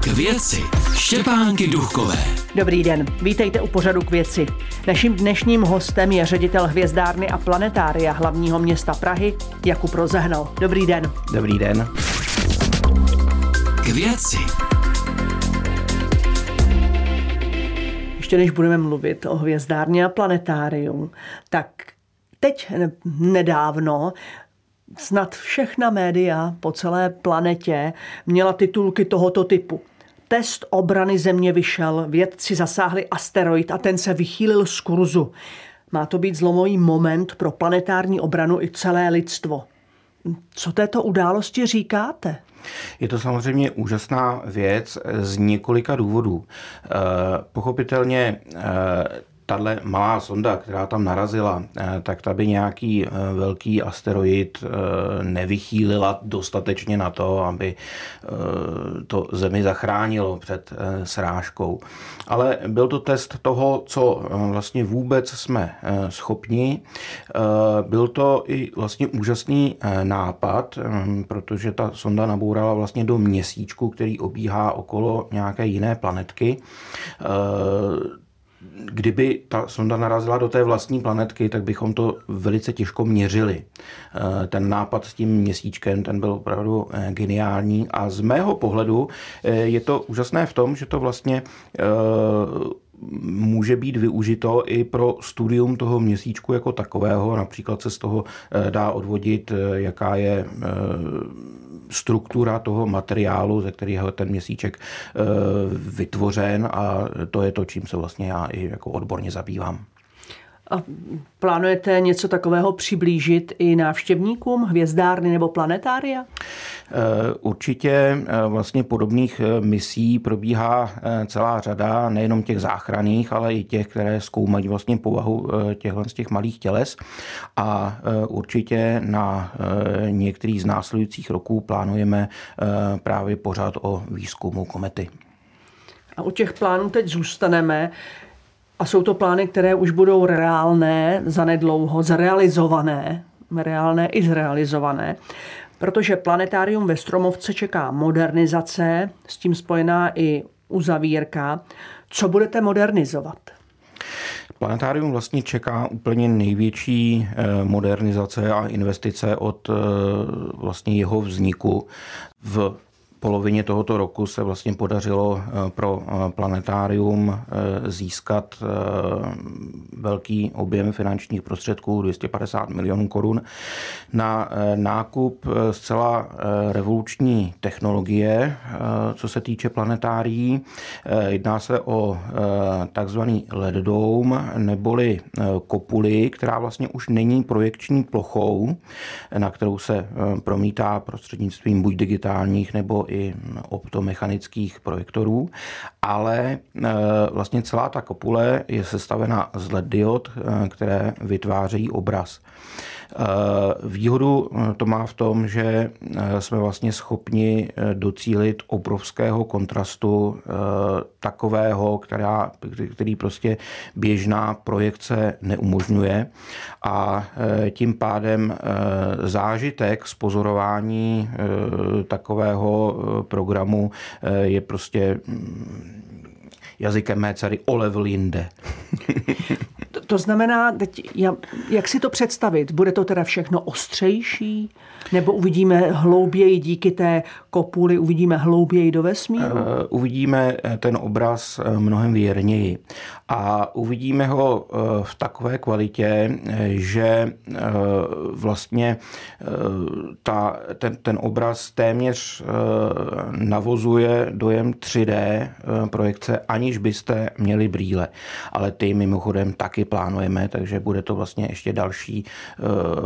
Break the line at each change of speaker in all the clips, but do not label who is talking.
K věci Štěpánky Duchové.
Dobrý den, vítejte u pořadu k věci. Naším dnešním hostem je ředitel hvězdárny a planetária hlavního města Prahy Jakub Rozehnal. Dobrý den.
Dobrý den.
K věci.
Ještě než budeme mluvit o hvězdárně a planetárium, tak teď nedávno snad všechna média po celé planetě měla titulky tohoto typu. Test obrany země vyšel, vědci zasáhli asteroid a ten se vychýlil z kurzu. Má to být zlomový moment pro planetární obranu i celé lidstvo. Co této události říkáte?
Je to samozřejmě úžasná věc z několika důvodů. Eh, pochopitelně eh, tahle malá sonda, která tam narazila, eh, tak ta by nějaký eh, velký asteroid eh, nevychýlila dostatečně na to, aby to Zemi zachránilo před srážkou. Ale byl to test toho, co vlastně vůbec jsme schopni. Byl to i vlastně úžasný nápad, protože ta sonda nabourala vlastně do měsíčku, který obíhá okolo nějaké jiné planetky kdyby ta sonda narazila do té vlastní planetky, tak bychom to velice těžko měřili. Eh, ten nápad s tím měsíčkem, ten byl opravdu eh, geniální a z mého pohledu eh, je to úžasné v tom, že to vlastně může být využito i pro studium toho měsíčku jako takového. Například se z toho dá odvodit, jaká je struktura toho materiálu, ze kterého ten měsíček eh, vytvořen a to je to, čím se vlastně já i jako odborně zabývám.
A plánujete něco takového přiblížit i návštěvníkům hvězdárny nebo planetária?
Eh, určitě eh, vlastně podobných eh, misí probíhá celá řada, nejenom těch záchranných, ale i těch, které zkoumají vlastně povahu těchto z těch malých těles. A určitě na některých z následujících roků plánujeme právě pořád o výzkumu komety.
A u těch plánů teď zůstaneme. A jsou to plány, které už budou reálné, zanedlouho, zrealizované, reálné i zrealizované, protože planetárium ve Stromovce čeká modernizace, s tím spojená i uzavírka. Co budete modernizovat?
Planetárium vlastně čeká úplně největší eh, modernizace a investice od eh, vlastně jeho vzniku v polovině tohoto roku se vlastně podařilo eh, pro eh, planetárium eh, získat velký objem finančních prostředků, 250 milionů korun, na nákup zcela revoluční technologie, co se týče planetárií. Jedná se o takzvaný LED dome, neboli kopuli, která vlastně už není projekční plochou, na kterou se promítá prostřednictvím buď digitálních nebo i optomechanických projektorů, ale e, vlastně celá ta kopule je sestavena z LED diod, e, které vytvářejí obraz. Eh, výhodu eh, to má v tom, že eh, jsme vlastně schopni docílit obrovského kontrastu takového, která, který prostě běžná projekce neumožňuje a tím pádem zážitek z pozorování takového programu je prostě hm, jazykem mé dcery o level jinde.
To, znamená, teď, jak si to představit? Bude to teda všechno ostřejší? Nebo uvidíme hlouběji díky té kopuli, uvidíme hlouběji do vesmíru? Uh,
uvidíme eh, ten obraz eh, mnohem věrněji. A uvidíme ho v takové kvalitě, že vlastně ta, ten, ten obraz téměř navozuje dojem 3D projekce, aniž byste měli brýle. Ale ty mimochodem taky plánujeme, takže bude to vlastně ještě další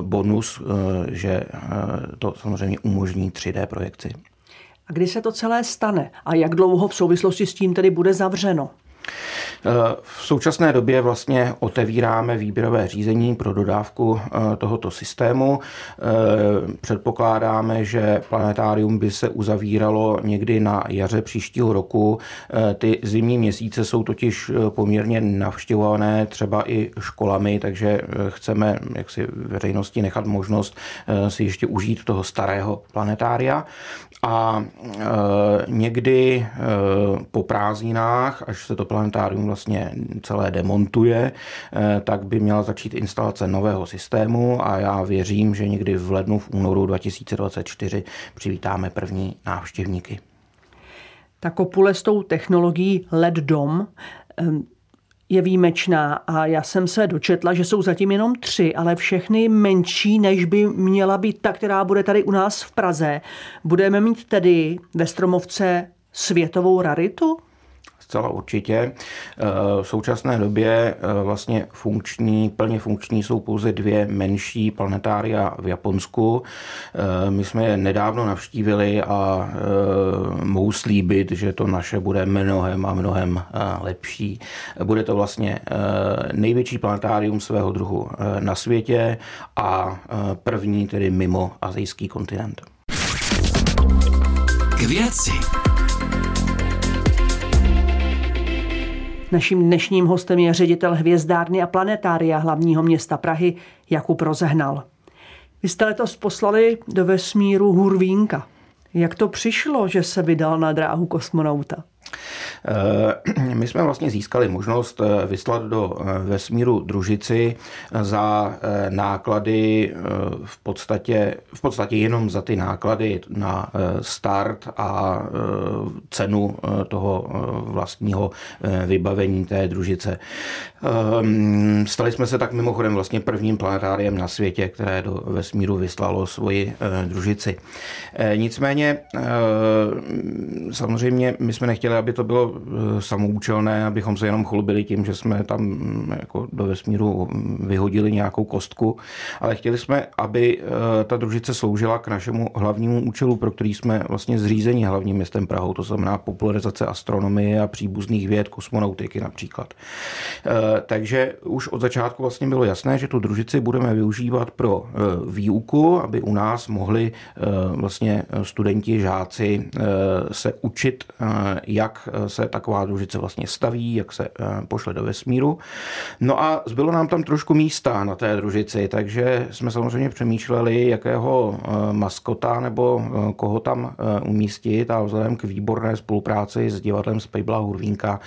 bonus, že to samozřejmě umožní 3D projekci.
A kdy se to celé stane? A jak dlouho v souvislosti s tím tedy bude zavřeno?
V současné době vlastně otevíráme výběrové řízení pro dodávku tohoto systému. Předpokládáme, že planetárium by se uzavíralo někdy na jaře příštího roku. Ty zimní měsíce jsou totiž poměrně navštěvované třeba i školami, takže chceme jaksi veřejnosti nechat možnost si ještě užít toho starého planetária. A někdy po prázdninách, až se to planetárium vlastně celé demontuje, eh, tak by měla začít instalace nového systému a já věřím, že někdy v lednu, v únoru 2024 přivítáme první návštěvníky.
Ta kopule s tou technologií LED dom je výjimečná a já jsem se dočetla, že jsou zatím jenom tři, ale všechny menší, než by měla být ta, která bude tady u nás v Praze. Budeme mít tedy ve Stromovce světovou raritu?
Zcela určitě. Eh, v současné době eh, vlastně funkční, plně funkční jsou pouze dvě menší planetária v Japonsku. Eh, my jsme je nedávno navštívili a mohu slíbit, že to naše bude mnohem a mnohem lepší. Bude to vlastně největší planetárium svého druhu na světě a první tedy mimo azijský kontinent.
K věci.
Naším dnešním hostem je ředitel hvězdárny a planetária hlavního města Prahy Jakub Rozehnal. Vy jste letos poslali do vesmíru Hurvínka. Jak to přišlo, že se vydal na dráhu kosmonauta?
Eh, my jsme vlastně získali možnost eh, vyslat do eh, vesmíru družici za náklady v podstatě, v podstatě jenom za ty náklady na start a cenu toho vlastního vybavení té družice. Stali jsme se tak mimochodem vlastně prvním planetáriem na světě, které do vesmíru vyslalo svoji družici. Nicméně samozřejmě my jsme nechtěli, aby to bylo eh, samoučelné, abychom se jenom chlubili tím, že jsme tam mm, jako do vesmíru vyhodili nějakou kostku, ale chtěli jsme, aby eh, ta družice sloužila k našemu hlavnímu účelu, pro který jsme vlastně zřízeni hlavním městem Prahou, to znamená popularizace astronomie a příbuzných věd, kosmonautiky například. Eh, takže už od začátku vlastně bylo jasné, že tu družici budeme využívat pro výuku, aby u nás mohli vlastně studenti, žáci se učit, jak se taková družice vlastně staví, jak se eh, pošle do vesmíru. No a zbylo nám tam trošku místa na té družici, takže jsme samozřejmě přemýšleli, jakého eh, maskota nebo eh, koho tam umístit a vzhledem k výborné spolupráci s divadlem Spejbla Hurvínka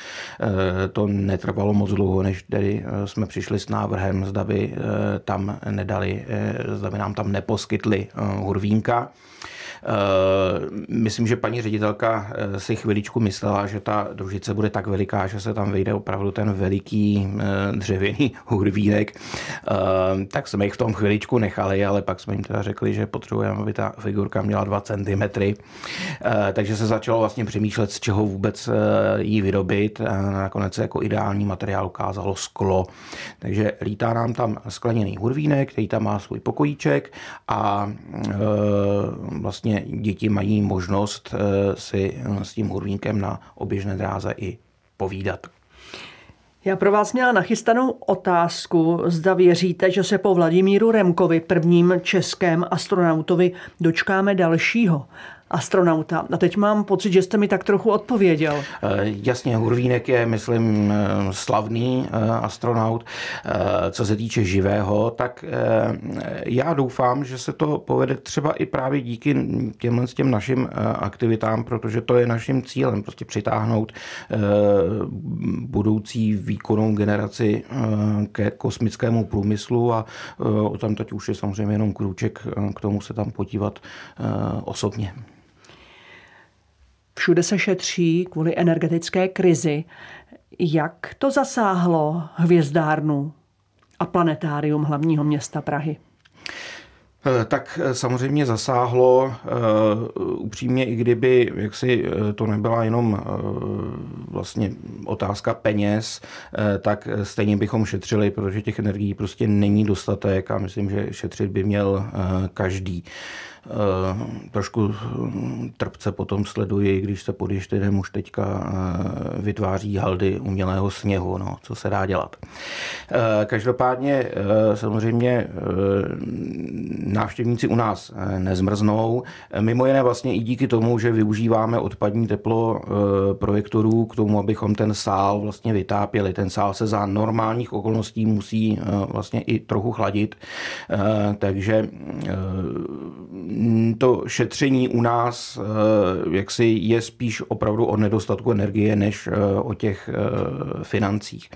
to netrvalo moc dlouho, než tedy jsme přišli s návrhem, zda by tam nedali, zda by nám tam neposkytli Hurvínka. Eh, myslím, že paní ředitelka eh, si chviličku myslela, že ta družice bude tak veliká, že se tam vejde opravdu ten veliký eh, dřevěný hurvínek. Tak jsme jich v tom chviličku nechali, ale pak jsme jim teda řekli, že potřebujeme, aby ta figurka měla 2 cm. Takže se začalo vlastně přemýšlet, z čeho vůbec ji vyrobit. Nakonec se jako ideální materiál ukázalo sklo. Takže lítá nám tam skleněný hurvínek, který tam má svůj pokojíček a vlastně vlastně děti mají možnost eh, si eh, s tím hurvínkem na oběžné dráze i povídat.
Já pro vás měla nachystanou otázku, zda věříte, že se po Vladimíru Remkovi, prvním českém astronautovi, dočkáme dalšího astronauta. A teď mám pocit, že jste mi tak trochu odpověděl.
Eh, jasně, Hurvínek je, myslím, eh, slavný eh, astronaut. Co se týče živého, tak já doufám, že se to povede třeba i právě díky těmhle těm našim aktivitám, protože to je naším cílem, prostě přitáhnout budoucí výkonnou generaci ke kosmickému průmyslu a tam teď už je samozřejmě jenom krůček k tomu se tam podívat osobně.
Všude se šetří kvůli energetické krizi. Jak to zasáhlo hvězdárnu a planetárium hlavního města Prahy?
Eh, tak eh, samozřejmě zasáhlo uh, upřímně, i kdyby jaksi to nebyla jenom vlastně otázka peněz, tak stejně bychom šetřili, protože těch energií prostě není dostatek a myslím, že šetřit by měl každý. Trošku trpce potom sleduji, když se pod Ještědem už teďka vytváří haldy umělého sněhu, no, co se dá dělat. Každopádně samozřejmě návštěvníci u nás nezmrznou, mimo jiné vlastně i díky tomu, že využíváme odpadní teplo projektorů k tomu, abychom ten sál vlastně vytápěli. Ten sál se za normálních okolností musí vlastně i trochu chladit, takže to šetření u nás jaksi je spíš opravdu o nedostatku energie, než o těch financích.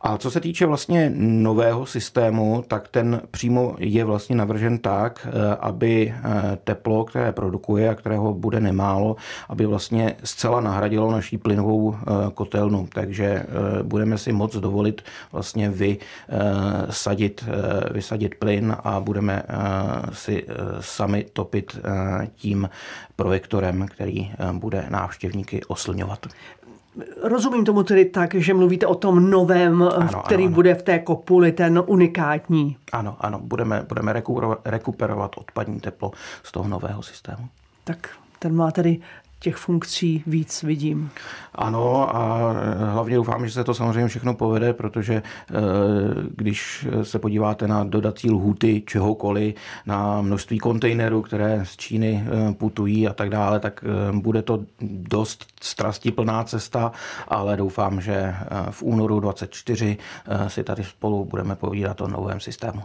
A co se týče vlastně nového systému, tak ten přímo je vlastně navržen tak, aby teplo, které produkuje a kterého bude nemálo, aby vlastně zcela nahradilo naší plynovou kotelnu. Takže budeme si moc dovolit vlastně vysadit, vysadit plyn a budeme si sami topit tím projektorem, který bude návštěvníky oslňovat.
Rozumím tomu tedy tak, že mluvíte o tom novém, ano, který ano, bude v té kopuli, ten unikátní.
Ano, ano, budeme, budeme rekuperovat odpadní teplo z toho nového systému.
Tak ten má tedy těch funkcí víc vidím.
Ano a hlavně doufám, že se to samozřejmě všechno povede, protože eh, když se podíváte na dodací lhuty čehokoliv, na množství kontejnerů, které z Číny eh, putují a tak dále, tak bude to dost strastiplná cesta, ale doufám, že v únoru 24 si tady spolu budeme povídat o novém systému.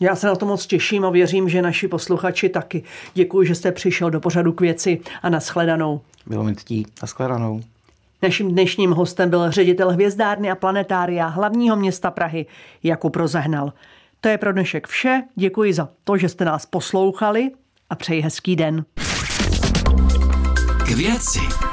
Já se na to moc těším a věřím, že naši posluchači taky. Děkuji, že jste přišel do pořadu k věci a nashledanou.
Bylo mi ctí. Nashledanou.
Naším dnešním hostem byl ředitel hvězdárny a planetária hlavního města Prahy Jakub Rozehnal. To je pro dnešek vše. Děkuji za to, že jste nás poslouchali a přeji hezký den.
K věci.